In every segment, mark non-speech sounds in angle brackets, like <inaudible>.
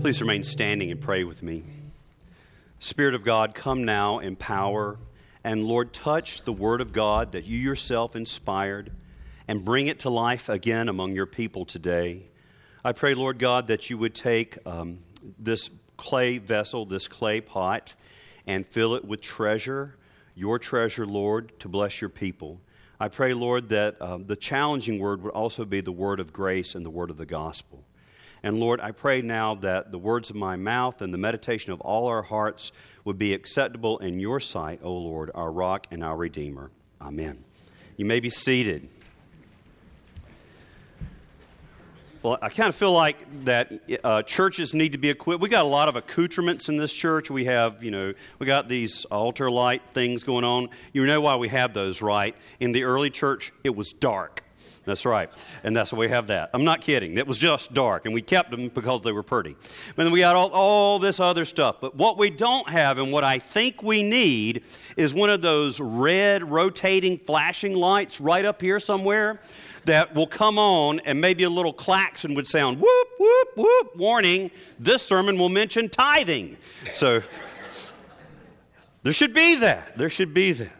Please remain standing and pray with me. Spirit of God, come now in power. And Lord, touch the word of God that you yourself inspired and bring it to life again among your people today. I pray, Lord God, that you would take um, this clay vessel, this clay pot, and fill it with treasure, your treasure, Lord, to bless your people. I pray, Lord, that um, the challenging word would also be the word of grace and the word of the gospel. And Lord, I pray now that the words of my mouth and the meditation of all our hearts would be acceptable in your sight, O Lord, our rock and our redeemer. Amen. You may be seated. Well, I kind of feel like that uh, churches need to be equipped. We got a lot of accoutrements in this church. We have, you know, we got these altar light things going on. You know why we have those, right? In the early church, it was dark. That's right. And that's why we have that. I'm not kidding. It was just dark, and we kept them because they were pretty. And then we got all, all this other stuff. But what we don't have, and what I think we need, is one of those red, rotating, flashing lights right up here somewhere that will come on, and maybe a little klaxon would sound whoop, whoop, whoop, warning, this sermon will mention tithing. So <laughs> there should be that. There should be that.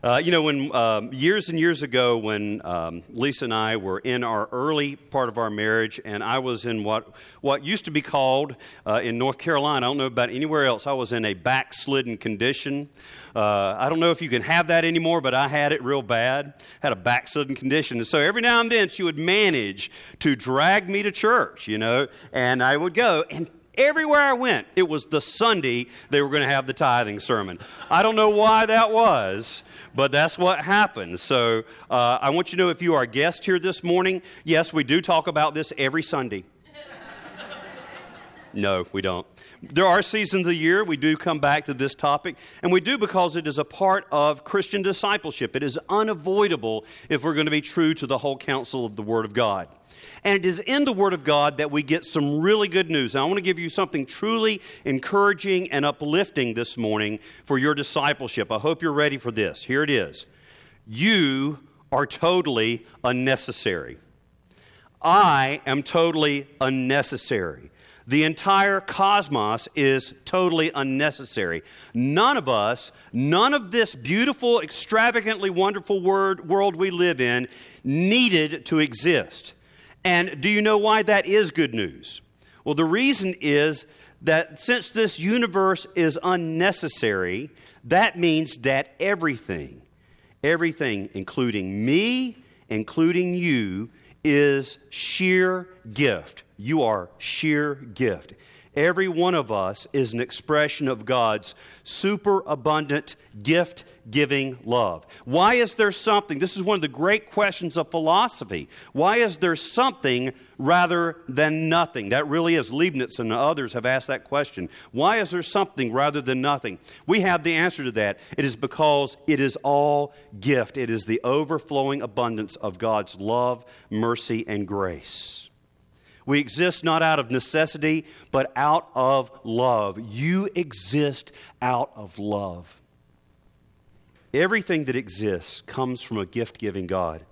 Uh, you know, when um, years and years ago, when um, Lisa and I were in our early part of our marriage, and I was in what what used to be called uh, in North Carolina, I don't know about anywhere else. I was in a backslidden condition. Uh, I don't know if you can have that anymore, but I had it real bad. Had a backslidden condition, and so every now and then she would manage to drag me to church, you know, and I would go and everywhere I went, it was the Sunday they were going to have the tithing sermon. I don't know why that was, but that's what happens. So uh, I want you to know if you are a guest here this morning, yes, we do talk about this every Sunday. <laughs> no, we don't. There are seasons of the year we do come back to this topic, and we do because it is a part of Christian discipleship. It is unavoidable if we're going to be true to the whole counsel of the Word of God. And it is in the Word of God that we get some really good news. And I want to give you something truly encouraging and uplifting this morning for your discipleship. I hope you're ready for this. Here it is You are totally unnecessary. I am totally unnecessary. The entire cosmos is totally unnecessary. None of us, none of this beautiful, extravagantly wonderful word, world we live in needed to exist. And do you know why that is good news? Well, the reason is that since this universe is unnecessary, that means that everything, everything, including me, including you, is sheer gift. You are sheer gift. Every one of us is an expression of God's superabundant gift giving love. Why is there something? This is one of the great questions of philosophy. Why is there something rather than nothing? That really is. Leibniz and others have asked that question. Why is there something rather than nothing? We have the answer to that. It is because it is all gift, it is the overflowing abundance of God's love, mercy, and grace. We exist not out of necessity, but out of love. You exist out of love. Everything that exists comes from a gift giving God.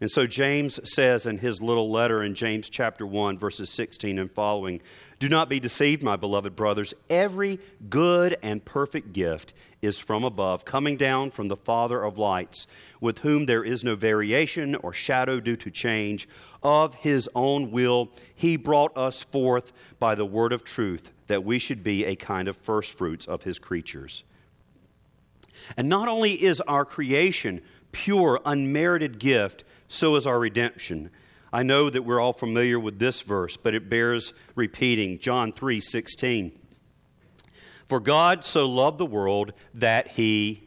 And so James says in his little letter in James chapter 1, verses 16 and following Do not be deceived, my beloved brothers. Every good and perfect gift is from above, coming down from the Father of lights, with whom there is no variation or shadow due to change. Of his own will, he brought us forth by the word of truth, that we should be a kind of firstfruits of his creatures. And not only is our creation pure, unmerited gift, so is our redemption. I know that we're all familiar with this verse, but it bears repeating. John 3 16. For God so loved the world that he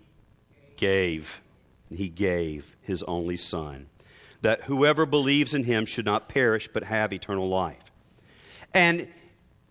gave. He gave his only Son, that whoever believes in him should not perish but have eternal life. And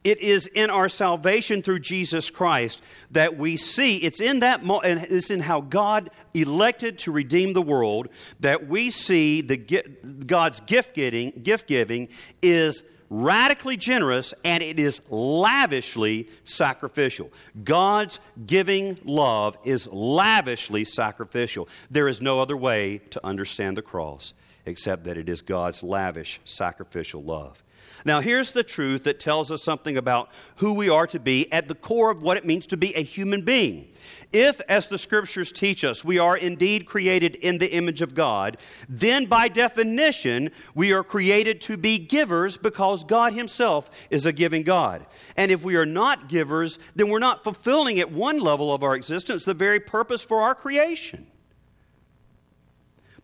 it is in our salvation through Jesus Christ that we see, it's in that and it's in how God elected to redeem the world that we see the God's gift giving, gift giving is radically generous and it is lavishly sacrificial. God's giving love is lavishly sacrificial. There is no other way to understand the cross except that it is God's lavish sacrificial love. Now, here's the truth that tells us something about who we are to be at the core of what it means to be a human being. If, as the scriptures teach us, we are indeed created in the image of God, then by definition, we are created to be givers because God Himself is a giving God. And if we are not givers, then we're not fulfilling at one level of our existence the very purpose for our creation.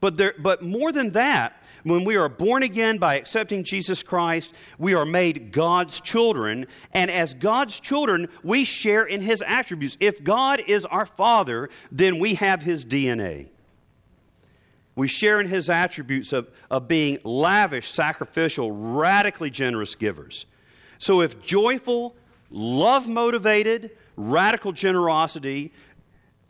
But, there, but more than that, when we are born again by accepting Jesus Christ, we are made God's children. And as God's children, we share in his attributes. If God is our Father, then we have his DNA. We share in his attributes of, of being lavish, sacrificial, radically generous givers. So if joyful, love motivated, radical generosity,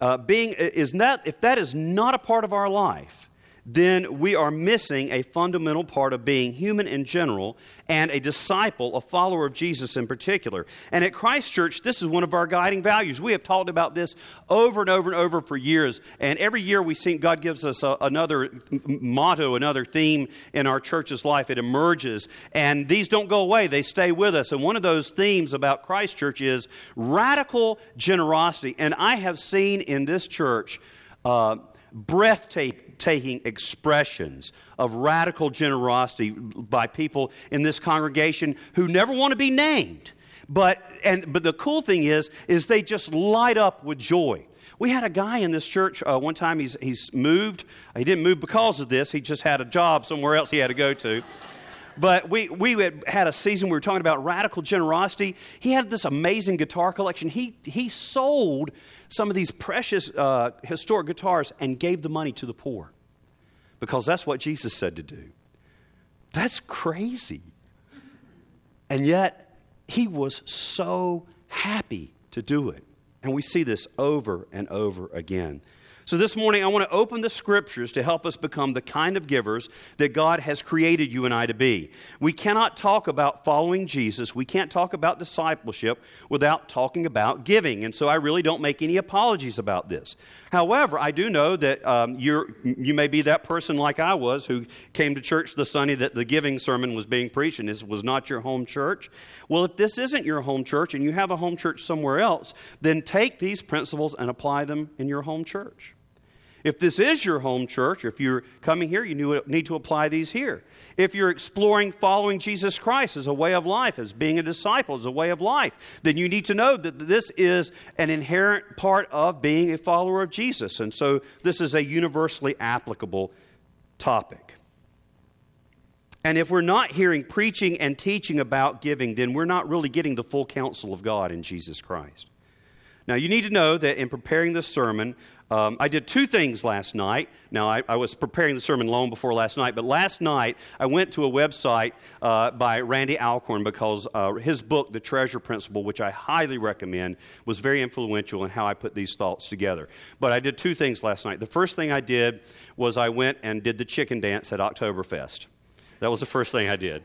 uh, being is not, if that is not a part of our life, then we are missing a fundamental part of being human in general and a disciple, a follower of Jesus in particular. And at Christ Church, this is one of our guiding values. We have talked about this over and over and over for years. And every year we see God gives us a, another motto, another theme in our church's life. It emerges. And these don't go away, they stay with us. And one of those themes about Christ Church is radical generosity. And I have seen in this church, uh, breathtaking expressions of radical generosity by people in this congregation who never want to be named. But, and, but the cool thing is, is they just light up with joy. We had a guy in this church uh, one time, he's, he's moved. He didn't move because of this, he just had a job somewhere else he had to go to. But we, we had a season we were talking about radical generosity. He had this amazing guitar collection. He, he sold some of these precious uh, historic guitars and gave the money to the poor because that's what Jesus said to do. That's crazy. And yet, he was so happy to do it. And we see this over and over again. So, this morning, I want to open the scriptures to help us become the kind of givers that God has created you and I to be. We cannot talk about following Jesus, we can't talk about discipleship without talking about giving. And so, I really don't make any apologies about this. However, I do know that um, you're, you may be that person like I was who came to church the Sunday that the giving sermon was being preached, and this was not your home church. Well, if this isn't your home church and you have a home church somewhere else, then take these principles and apply them in your home church. If this is your home church, or if you're coming here, you need to apply these here. If you're exploring following Jesus Christ as a way of life, as being a disciple, as a way of life, then you need to know that this is an inherent part of being a follower of Jesus. And so this is a universally applicable topic. And if we're not hearing preaching and teaching about giving, then we're not really getting the full counsel of God in Jesus Christ. Now, you need to know that in preparing this sermon, um, I did two things last night. Now, I, I, was preparing the sermon long before last night, but last night I went to a website uh, by Randy Alcorn because uh, his book, The Treasure Principle, which I highly recommend, was very influential in how I put these thoughts together. But I did two things last night. The first thing I did was I went and did the chicken dance at Oktoberfest. That was the first thing I did.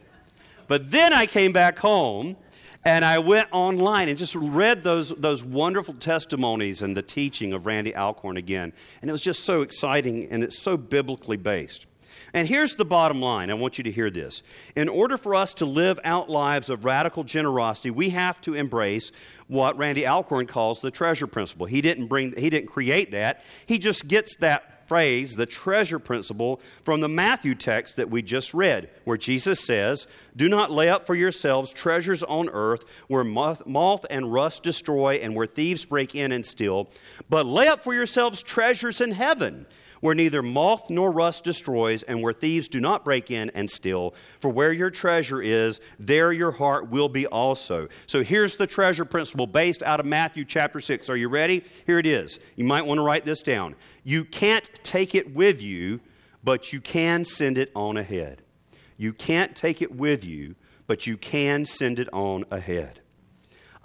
But then I came back home and I went online and just read those, those wonderful testimonies and the teaching of Randy Alcorn again. And it was just so exciting and it's so biblically based. And here's the bottom line I want you to hear this. In order for us to live out lives of radical generosity, we have to embrace what Randy Alcorn calls the treasure principle. He didn't, bring, he didn't create that, he just gets that phrase, the treasure principle, from the Matthew text that we just read, where Jesus says, Do not lay up for yourselves treasures on earth where moth, and rust destroy and where thieves break in and steal, but lay up for yourselves treasures in heaven where neither moth nor rust destroys, and where thieves do not break in and steal. For where your treasure is, there your heart will be also. So here's the treasure principle based out of Matthew chapter 6. Are you ready? Here it is. You might want to write this down. You can't take it with you, but you can send it on ahead. You can't take it with you, but you can send it on ahead.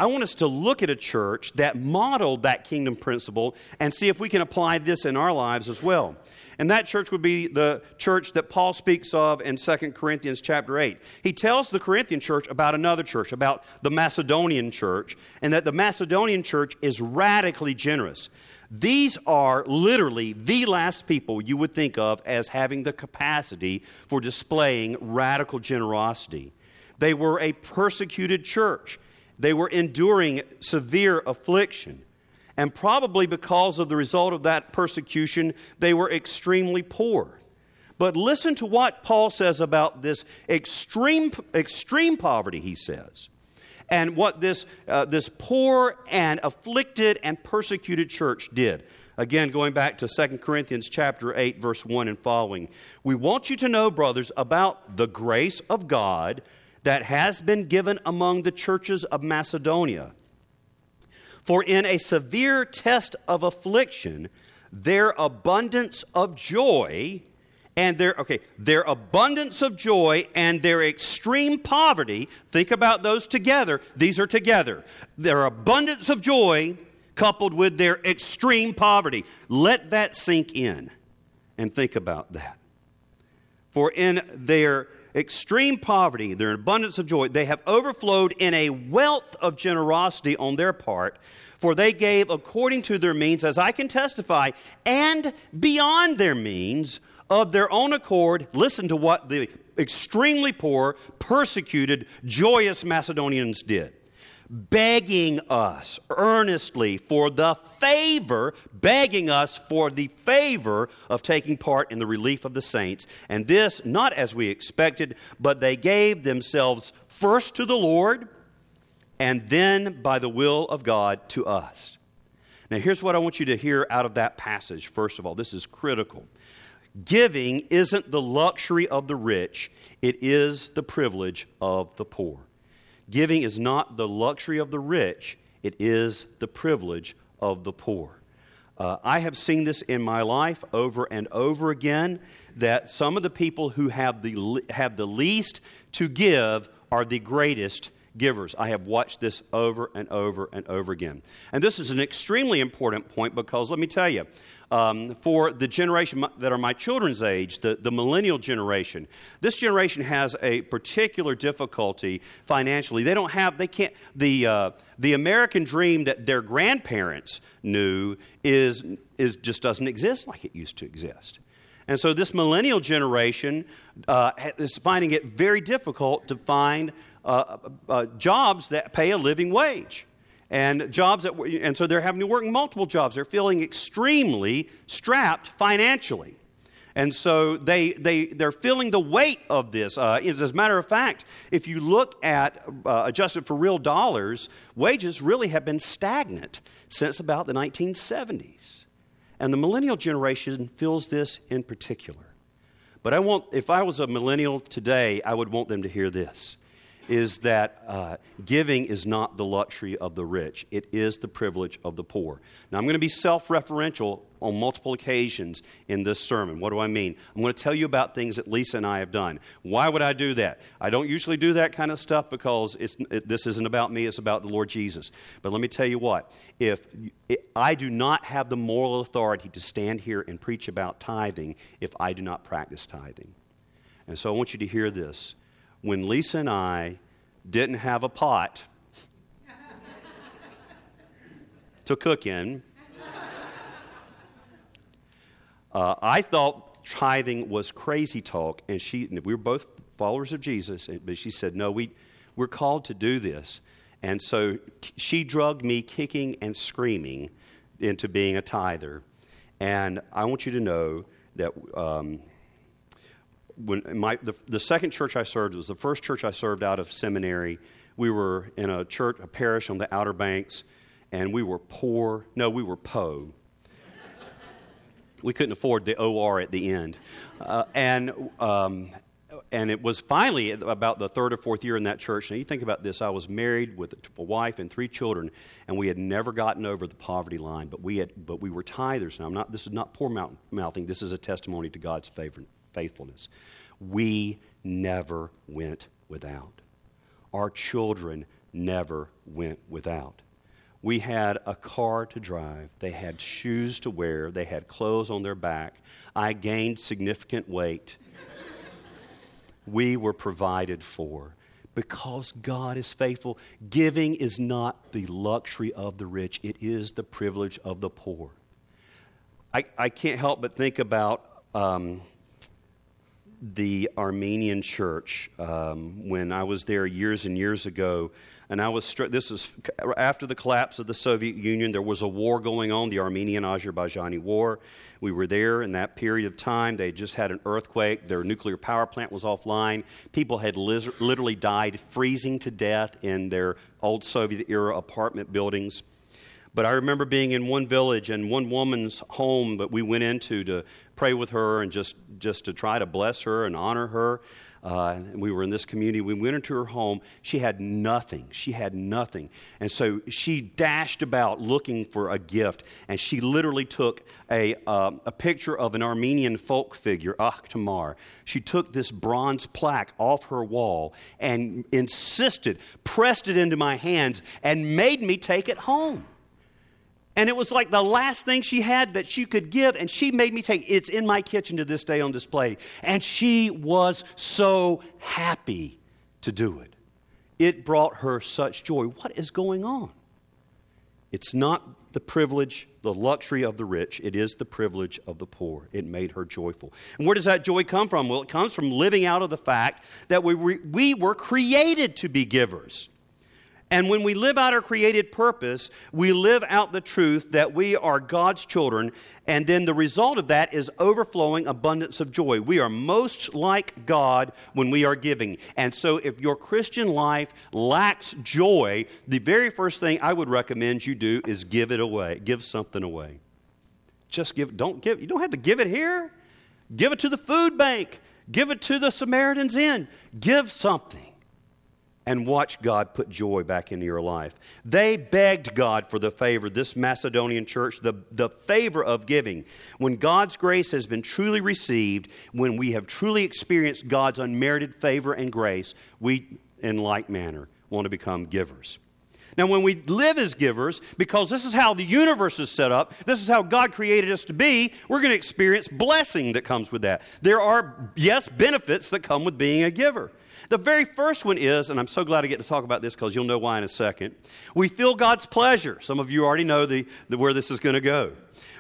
I want us to look at a church that modeled that kingdom principle and see if we can apply this in our lives as well. And that church would be the church that Paul speaks of in 2 Corinthians chapter 8. He tells the Corinthian church about another church, about the Macedonian church, and that the Macedonian church is radically generous. These are literally the last people you would think of as having the capacity for displaying radical generosity. They were a persecuted church. They were enduring severe affliction. And probably because of the result of that persecution, they were extremely poor. But listen to what Paul says about this extreme, extreme poverty, he says, and what this, uh, this poor and afflicted and persecuted church did. Again, going back to 2 Corinthians chapter 8, verse 1 and following. We want you to know, brothers, about the grace of God that has been given among the churches of Macedonia. For in a severe test of affliction, their abundance of joy and their okay their abundance of joy and their extreme poverty think about those together these are together their abundance of joy coupled with their extreme poverty let that sink in and think about that for in their extreme poverty, their abundance of joy, they have overflowed in a wealth of generosity on their part, for they gave according to their means, as I can testify, and beyond their means of their own accord. Listen to what the extremely poor, persecuted, joyous Macedonians did begging us earnestly for the favor, begging us for the favor of taking part in the relief of the saints. And this, not as we expected, but they gave themselves first to the Lord and then by the will of God to us. Now, here's what I want you to hear out of that passage. First of all, this is critical. Giving isn't the luxury of the rich, it is the privilege of the poor. Giving is not the luxury of the rich, it is the privilege of the poor. Uh, I have seen this in my life over and over again that some of the people who have the, have the least to give are the greatest givers. I have watched this over and over and over again. And this is an extremely important point because let me tell you, um, for the generation that are my children's age, the, the millennial generation, this generation has a particular difficulty financially. They don't have, they can't, the, uh, the American dream that their grandparents knew is, is just doesn't exist like it used to exist. And so this millennial generation uh, is finding it very difficult to find uh, uh, jobs that pay a living wage and jobs that, and so they're having to work multiple jobs. They're feeling extremely strapped financially. And so they, they, they're feeling the weight of this. Uh, as a matter of fact, if you look at uh, adjusted for real dollars, wages really have been stagnant since about the 1970s. And the millennial generation feels this in particular. But I want, if I was a millennial today, I would want them to hear this is that uh, giving is not the luxury of the rich, it is the privilege of the poor. Now, I'm going to be self referential on multiple occasions in this sermon. What do I mean? I'm going to tell you about things that Lisa and I have done. Why would I do that? I don't usually do that kind of stuff because it, this isn't about me, it's about the Lord Jesus. But let me tell you what if it, I do not have the moral authority to stand here and preach about tithing if I do not practice tithing. And so I want you to hear this when Lisa and I didn't have a pot <laughs> to cook in, uh, I thought tithing was crazy talk, and she, we were both followers of Jesus, but she said, No, we, we're called to do this. And so she drugged me kicking and screaming into being a tither. And I want you to know that um, when my, the, the second church I served was the first church I served out of seminary. We were in a church, a parish on the Outer Banks, and we were poor. No, we were po. <laughs> we couldn't afford the OR at the end. Uh, and, um, and it was finally about the third or fourth year in that church. Now, you think about this. I was married with a wife and three children, and we had never gotten over the poverty line, but we, had, but we were tithers. Now, I'm not, this is not poor mouthing, this is a testimony to God's favor faithfulness. We never went without. Our children never went without. We had a car to drive. They had shoes to wear. They had clothes on their back. I gained significant weight. we were provided for because God is faithful. Giving is not the luxury of the rich, it is the privilege of the poor. I, I can't help but think about um, the Armenian church um, when I was there years and years ago. And I was struck, this is after the collapse of the Soviet Union, there was a war going on, the Armenian Azerbaijani War. We were there in that period of time. They just had an earthquake. Their nuclear power plant was offline. People had literally died freezing to death in their old Soviet era apartment buildings. But I remember being in one village and one woman's home that we went into to pray with her and just, just to try to bless her and honor her. Uh, we were in this community. We went into her home. She had nothing. She had nothing. And so she dashed about looking for a gift. And she literally took a, uh, a picture of an Armenian folk figure, Akhtamar. She took this bronze plaque off her wall and insisted, pressed it into my hands, and made me take it home. And it was like the last thing she had that she could give, and she made me take it's in my kitchen to this day on display. And she was so happy to do it. It brought her such joy. What is going on? It's not the privilege, the luxury of the rich, it is the privilege of the poor. It made her joyful. And where does that joy come from? Well, it comes from living out of the fact that we, we were created to be givers. And when we live out our created purpose, we live out the truth that we are God's children, and then the result of that is overflowing abundance of joy. We are most like God when we are giving. And so, if your Christian life lacks joy, the very first thing I would recommend you do is give it away. Give something away. Just give, don't give, you don't have to give it here. Give it to the food bank, give it to the Samaritan's Inn. Give something and watch God put joy back into your life. They begged God for the favor, this Macedonian church, the, the favor of giving. When God's grace has been truly received, when we have truly experienced God's unmerited favor and grace, we, in like manner, want to become givers. Now, when we live as givers, because this is how the universe is set up, this is how God created us to be, we're going to experience blessing that comes with that. There are, yes, benefits that come with being a giver. The very first one is, and I'm so glad I get to talk about this because you'll know why in a second, we feel God's pleasure. Some of you already know the, the where this is going to go.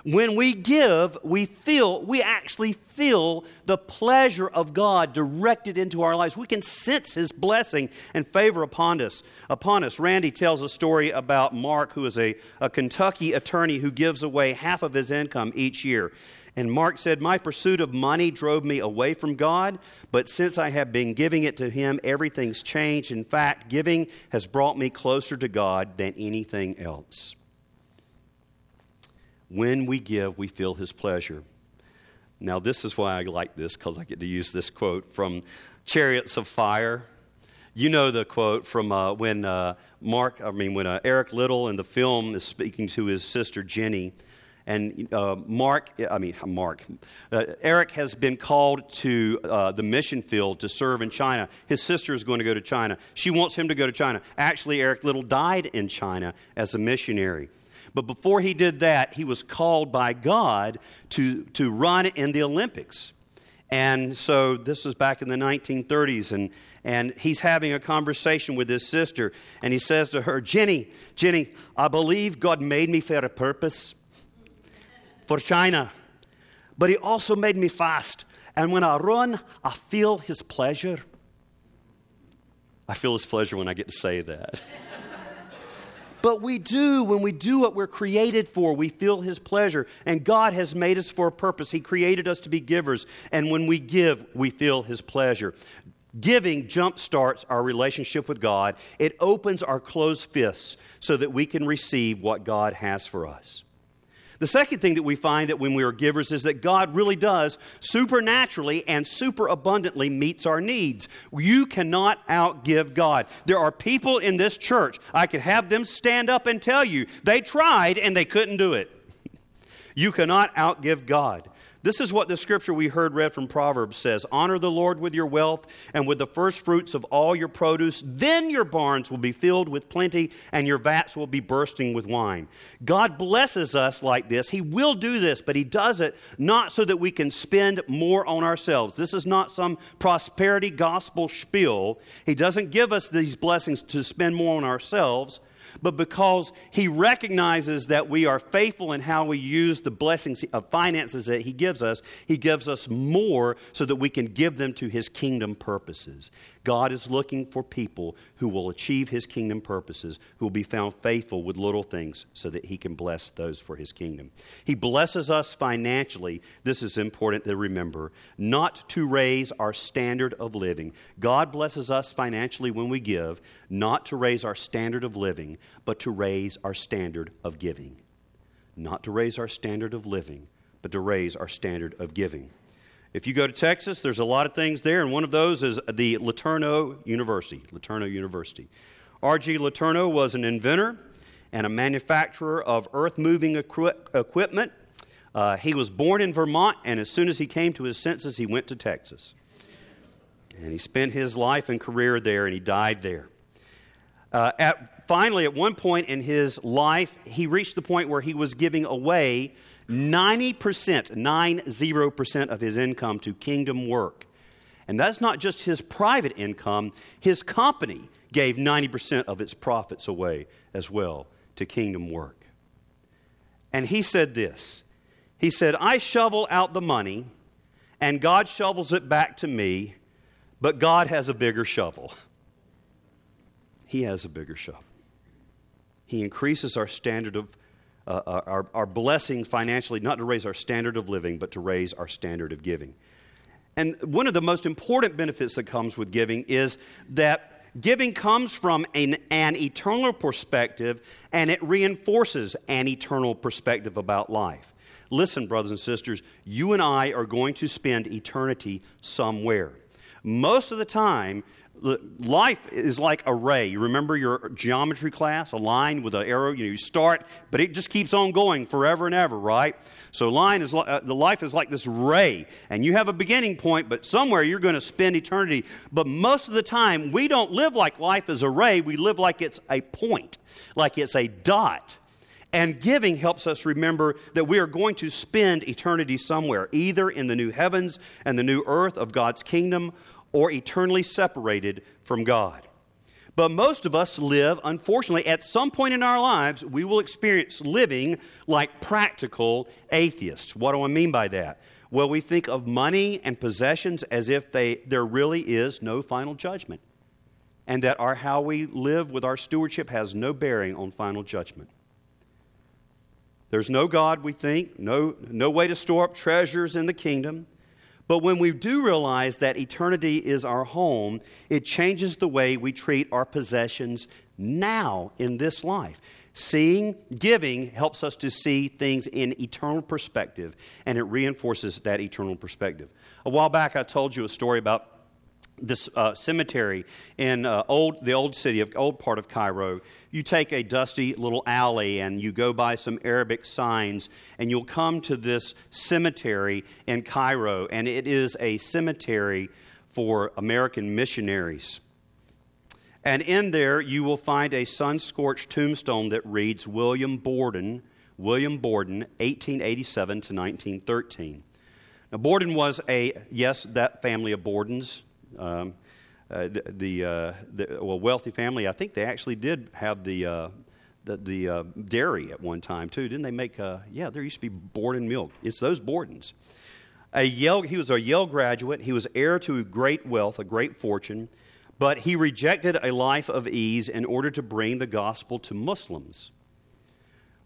When we give, we feel, we actually feel the pleasure of God directed into our lives. We can sense His blessing and favor upon us. Upon us. Randy tells a story about Mark, who is a, a Kentucky attorney who gives away half of his income each year. And Mark said, My pursuit of money drove me away from God, but since I have been giving it to Him, everything's changed. In fact, giving has brought me closer to God than anything else. When we give, we feel His pleasure. Now, this is why I like this, because I get to use this quote from Chariots of Fire. You know the quote from uh, when uh, Mark, I mean, when uh, Eric Liddell in the film is speaking to his sister Jenny and uh, Mark, I mean, Mark, uh, Eric has been called to uh, the mission field to serve in China. His sister is going to go to China. She wants him to go to China. Actually, Eric Liddell died in China as a missionary. But before he did that, he was called by God to, to run in the Olympics. And so this was back in the 1930s, and, and he's having a conversation with his sister, and he says to her, Jenny, Jenny, I believe God made me for a purpose for China. But He also made me fast. And when I run, I feel His pleasure. I feel His pleasure when I get to say that. <laughs> But we do, when we do what we're created for, we feel His pleasure. And God has made us for a purpose. He created us to be givers. And when we give, we feel His pleasure. Giving jumpstarts our relationship with God, it opens our closed fists so that we can receive what God has for us. The second thing that we find that when we are givers is that God really does supernaturally and super abundantly meets our needs. You cannot outgive God. There are people in this church, I could have them stand up and tell you they tried and they couldn't do it. <laughs> You cannot outgive God. This is what the scripture we heard read from Proverbs says Honor the Lord with your wealth and with the first fruits of all your produce. Then your barns will be filled with plenty and your vats will be bursting with wine. God blesses us like this. He will do this, but He does it not so that we can spend more on ourselves. This is not some prosperity gospel spiel. He doesn't give us these blessings to spend more on ourselves but because He recognizes that we are faithful in how we use the blessings of finances that He gives us. He gives us more so that we can give them to His kingdom purposes. God is looking for people who will achieve His kingdom purposes, who will be found faithful with little things so that He can bless those for His kingdom. He blesses us financially. This is important to remember, not to raise our standard of living. God blesses us financially when we give, not to raise our standard of living, but to raise our standard of giving. Not to raise our standard of living, but to raise our standard of giving. If you go to Texas, there's a lot of things there, and one of those is the LeTourneau University. LeTourneau University. R.G. LeTourneau was an inventor and a manufacturer of earth moving equi- equipment. Uh, he was born in Vermont, and as soon as he came to his senses, he went to Texas. And he spent his life and career there, and he died there. Uh, at, finally, at one point in his life, he reached the point where he was giving away 90%, 90% of his income to kingdom work. And that's not just his private income, his company gave 90% of its profits away as well to kingdom work. And he said this He said, I shovel out the money, and God shovels it back to me, but God has a bigger shovel. He has a bigger shovel. He increases our standard of uh, uh, our, our blessing financially, not to raise our standard of living, but to raise our standard of giving. And one of the most important benefits that comes with giving is that giving comes from an, an eternal perspective and it reinforces an eternal perspective about life. Listen, brothers and sisters, you and I are going to spend eternity somewhere. Most of the time, life is like a ray. You remember your geometry class, a line with an arrow. You, know, you start, but it just keeps on going forever and ever, right? So line is uh, the life is like this ray, and you have a beginning point, but somewhere you're going to spend eternity. But most of the time, we don't live like life is a ray. We live like it's a point, like it's a dot. And giving helps us remember that we are going to spend eternity somewhere, either in the new heavens and the new earth of God's kingdom or eternally separated from God. But most of us live, unfortunately, at some point in our lives, we will experience living like practical atheists. What do I mean by that? Well, we think of money and possessions as if they, there really is no final judgment, and that our, how we live with our stewardship has no bearing on final judgment. There's no God, we think, no, no way to store up treasures in the kingdom. But when we do realize that eternity is our home, it changes the way we treat our possessions now in this life. Seeing, giving helps us to see things in eternal perspective, and it reinforces that eternal perspective. A while back, I told you a story about this uh, cemetery in uh, old, the old city of old part of Cairo. You take a dusty little alley and you go by some Arabic signs, and you'll come to this cemetery in Cairo, and it is a cemetery for American missionaries. And in there, you will find a sun scorched tombstone that reads William Borden, William Borden, 1887 to 1913. Now, Borden was a, yes, that family of Bordens, um, uh, the, the, uh, the, well, wealthy family, I think they actually did have the, uh, the, the uh, dairy at one time, too. Didn't they make, uh, yeah, there used to be Borden milk. It's those Bordens. A Yale, he was a Yale graduate. He was heir to great wealth, a great fortune, but he rejected a life of ease in order to bring the gospel to Muslims.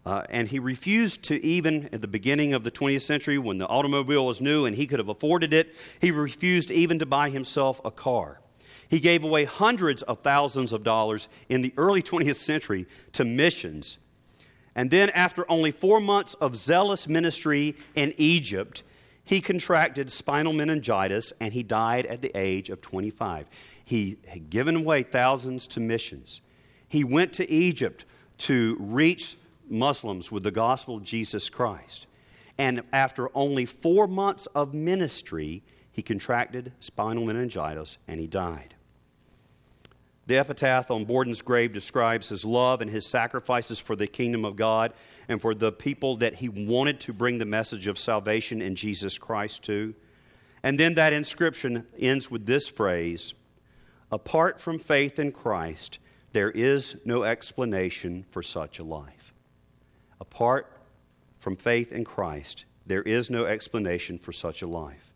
Uh, and he refused to even at the beginning of the 20th century when the automobile was new and he could have afforded it he refused even to buy himself a car. He gave away hundreds of thousands of dollars in the early 20th century to missions. And then after only four months of zealous ministry in egypt he contracted spinal meningitis and he died at the age of 25 he had given away thousands to missions. He went to egypt to reach Muslims with the gospel of Jesus Christ. And after only four months of ministry, he contracted spinal meningitis and he died. The epitaph on Borden's grave describes his love and his sacrifices for the kingdom of God and for the people that he wanted to bring the message of salvation in Jesus Christ to. And then that inscription ends with this phrase Apart from faith in Christ, there is no explanation for such a life. Apart from faith in Christ, there is no explanation for such a life.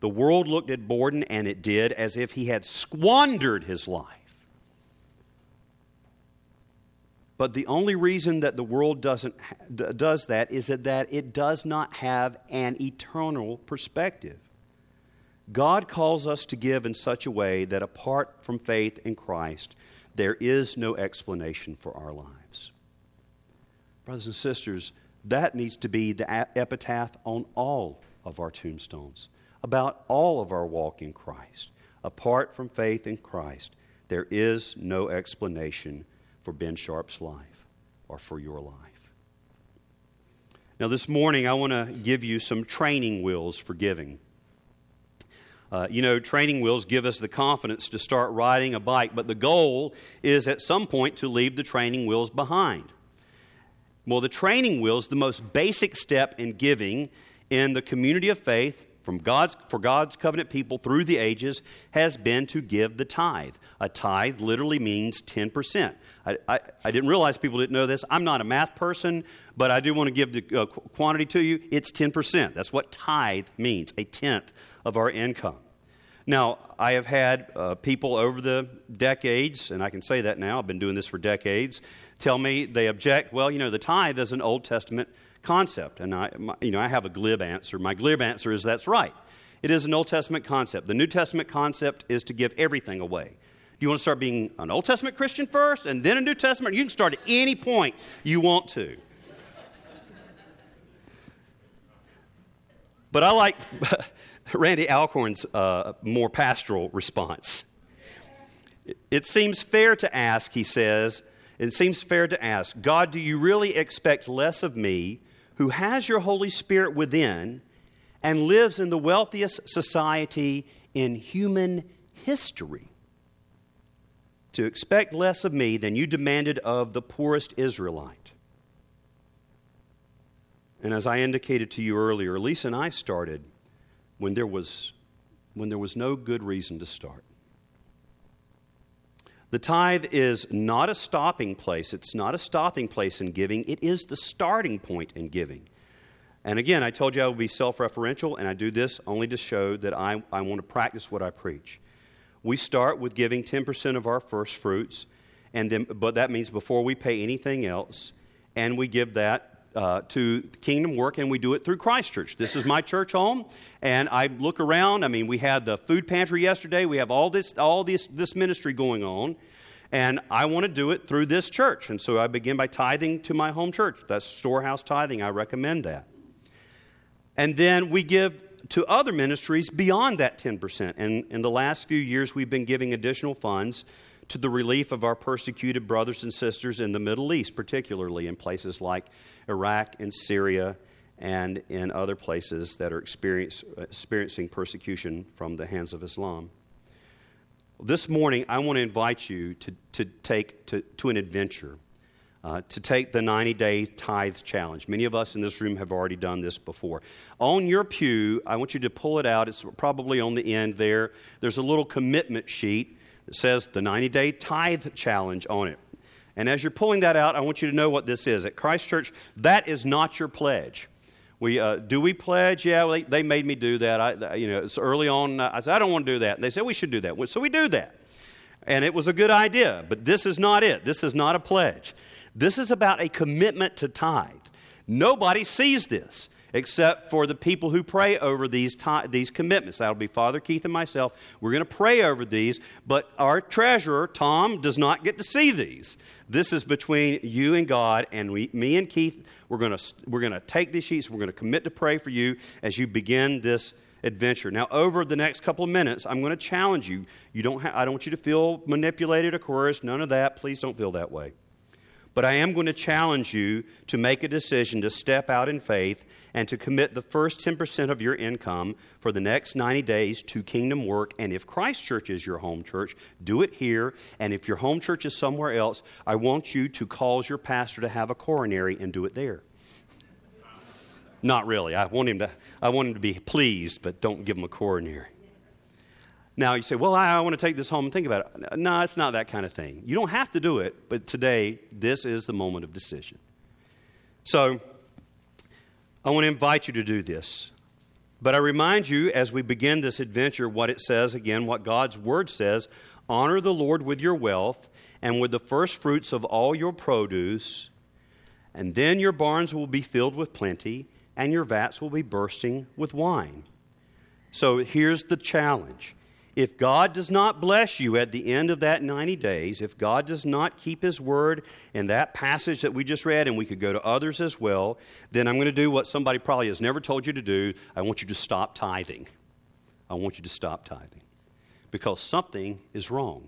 The world looked at Borden, and it did, as if he had squandered his life. But the only reason that the world doesn't, does that is that, it does not have an eternal perspective. God calls us to give in such a way that apart from faith in Christ, there is no explanation for our lives. Brothers and sisters, that needs to be the epitaph on all of our tombstones, about all of our walk in Christ. Apart from faith in Christ, there is no explanation for Ben Sharp's life or for your life. Now, this morning, I want to give you some training wheels for giving. Uh, you know, training wheels give us the confidence to start riding a bike, but the goal is at some point to leave the training wheels behind. Well, the training wheels, the most basic step in giving in the community of faith, from God's, for God's covenant people through the ages has been to give the tithe. A tithe literally means 10%. I, I, I, didn't realize people didn't know this. I'm not a math person, but I do want to give the uh, quantity to you. It's 10%. That's what tithe means, a tenth of our income. Now, I have had uh, people over the decades, and I can say that now, I've been doing this for decades, tell me they object, well, you know, the tithe is an Old Testament concept. And I, my, you know, I have a glib answer. My glib answer is that's right. It is an Old Testament concept. The New Testament concept is to give everything away. Do you want to start being an Old Testament Christian first and then a New Testament? You can start at any point you want to. But I like <laughs> Randy Alcorn's uh, more pastoral response. It seems fair to ask, he says, it seems fair to ask, God, do you really expect less of me who has your Holy Spirit within and lives in the wealthiest society in human history to expect less of me than you demanded of the poorest Israelite. And as I indicated to you earlier, Lisa and I started when there was, when there was no good reason to start. The tithe is not a stopping place. It's not a stopping place in giving. It is the starting point in giving. And again, I told you I would be self referential, and I do this only to show that I, I want to practice what I preach. We start with giving 10% of our first fruits, and then, but that means before we pay anything else, and we give that uh, to kingdom work, and we do it through Christ Church. This is my church home, and I look around. I mean, we had the food pantry yesterday. We have all this, all this, this ministry going on, and I want to do it through this church. And so I begin by tithing to my home church. That's storehouse tithing. I recommend that. And then we give to other ministries beyond that 10%. And in the last few years, we've been giving additional funds to the relief of our persecuted brothers and sisters in the Middle East, particularly in places like Iraq and Syria and in other places that are experiencing persecution from the hands of Islam. This morning, I want to invite you to, to take to, to an adventure, uh, to take the 90 day tithes challenge. Many of us in this room have already done this before. On your pew, I want you to pull it out. It's probably on the end there. There's a little commitment sheet says the 90 day tithe challenge on it. And as you're pulling that out, I want you to know what this is. At Christ Church, that is not your pledge. We, uh, do we pledge? Yeah, well, they, they, made me do that. I, you know, it's early on. Uh, I said, I don't want to do that. And they said, we should do that. So we do that. And it was a good idea, but this is not it. This is not a pledge. This is about a commitment to tithe. Nobody sees this except for the people who pray over these, t- these commitments. That'll be Father Keith and myself. We're going to pray over these, but our treasurer, Tom, does not get to see these. This is between you and God, and we, me and Keith, we're going to, we're going to take these sheets, we're going to commit to pray for you as you begin this adventure. Now, over the next couple of minutes, I'm going to challenge you. You don't ha- I don't want you to feel manipulated or coerced, none of that. Please don't feel that way. But I am going to challenge you to make a decision to step out in faith and to commit the first 10% of your income for the next 90 days to kingdom work. And if Christ Church is your home church, do it here. And if your home church is somewhere else, I want you to cause your pastor to have a coronary and do it there. Not really. I want him to, I want him to be pleased, but don't give him a coronary. Now you say, well, I, I want to take this home and think about it. No, it's not that kind of thing. You don't have to do it, but today, this is the moment of decision. So, I want to invite you to do this. But I remind you as we begin this adventure what it says again, what God's Word says honor the Lord with your wealth and with the first fruits of all your produce, and then your barns will be filled with plenty, and your vats will be bursting with wine. So here's the challenge if God does not bless you at the end of that 90 days, if God does not keep His word in that passage that we just read, and we could go to others as well, then I'm going to do what somebody probably has never told you to do. I want you to stop tithing. I want you to stop tithing because something is wrong.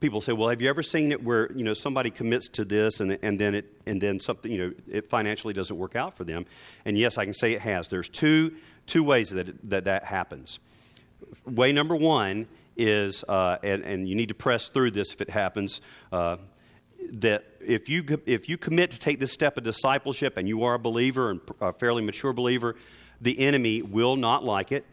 People say, "Well, have you ever seen it where you know somebody commits to this and, and then it and then something you know it financially doesn't work out for them?" And yes, I can say it has. There's two two ways that it, that, that happens way number one is, uh, and, and you need to press through this if it happens, uh, that if you, if you commit to take this step of discipleship and you are a believer and a fairly mature believer, the enemy will not like it.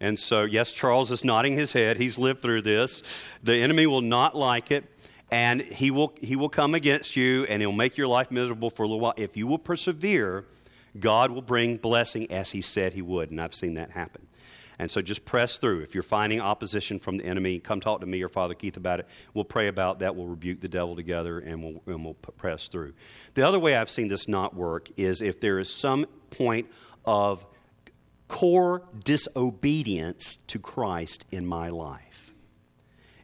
And so, yes, Charles is nodding his head. He's lived through this. The enemy will not like it, and he will, he will come against you and he'll make your life miserable for a little while. If you will persevere, God will bring blessing as he said he would, and I've seen that happen. And so just press through. If you're finding opposition from the enemy, come talk to me or Father Keith about it. We'll pray about that. We'll rebuke the devil together and we'll, and we'll press through. The other way I've seen this not work is if there is some point of core disobedience to Christ in my life.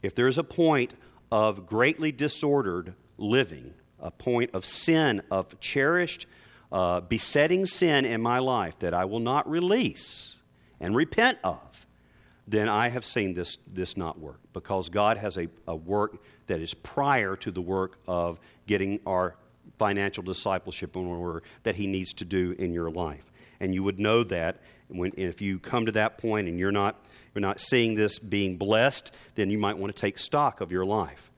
If there's a point of greatly disordered living, a point of sin, of cherished, uh, besetting sin in my life that I will not release and repent of, then I have seen this, this not work because God has a, a work that is prior to the work of getting our financial discipleship in order that He needs to do in your life. And you would know that when, if you come to that point and you're not, you're not seeing this being blessed, then you might want to take stock of your life.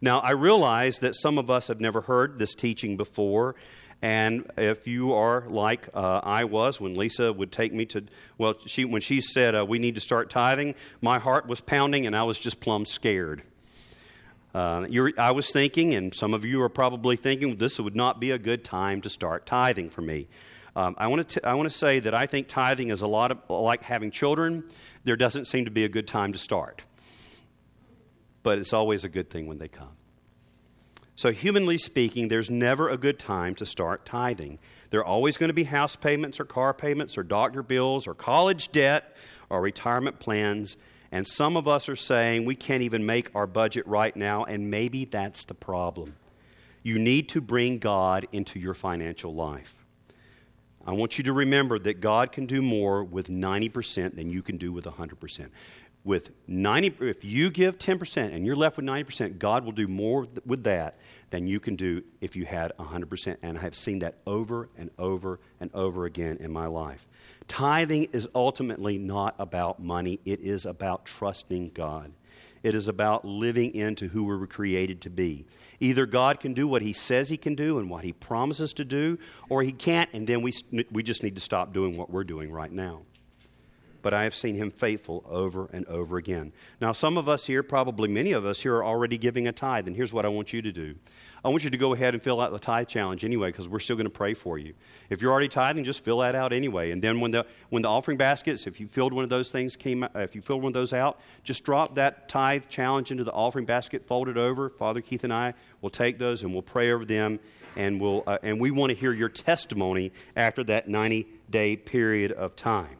Now, I realize that some of us have never heard this teaching before, and if you are like uh, I was when Lisa would take me to, well, she, when she said, uh, we need to start tithing, my heart was pounding and I was just plumb scared. Uh, I was thinking, and some of you are probably thinking, this would not be a good time to start tithing for me. Um, I want to I want to say that I think tithing is a lot of, like having children. There doesn't seem to be a good time to start, but it's always a good thing when they come. So, humanly speaking, there's never a good time to start tithing. There are always going to be house payments or car payments or doctor bills or college debt or retirement plans. And some of us are saying we can't even make our budget right now, and maybe that's the problem. You need to bring God into your financial life. I want you to remember that God can do more with 90% than you can do with 100% with 90 if you give 10% and you're left with 90% god will do more with that than you can do if you had 100% and i have seen that over and over and over again in my life. Tithing is ultimately not about money. It is about trusting god. It is about living into who we were created to be. Either God can do what He says He can do and what He promises to do, or He can't, and then we, we just need to stop doing what we're doing right now but I have seen him faithful over and over again. Now, some of us here, probably many of us here, are already giving a tithe, and here's what I want you to do. I want you to go ahead and fill out the tithe challenge anyway, because we're still going to pray for you. If you're already tithing, just fill that out anyway. And then when the when the offering baskets, if you filled one of those things came, uh, if you filled one of those out, just drop that tithe challenge into the offering basket, fold it over. Father Keith and I will take those and we'll pray over them, and we'll uh, and we want to hear your testimony after that 90 day period of time.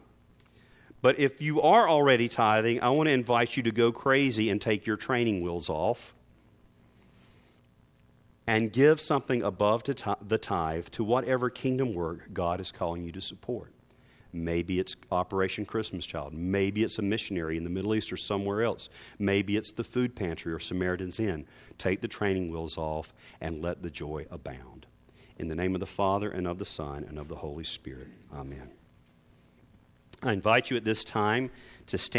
But if you are already tithing, I want to invite you to go crazy and take your training wheels off and give something above the tithe to whatever kingdom work God is calling you to support. Maybe it's Operation Christmas Child. Maybe it's a missionary in the Middle East or somewhere else. Maybe it's the food pantry or Samaritan's Inn. Take the training wheels off and let the joy abound. In the name of the Father, and of the Son, and of the Holy Spirit. Amen. I invite you at this time to stand.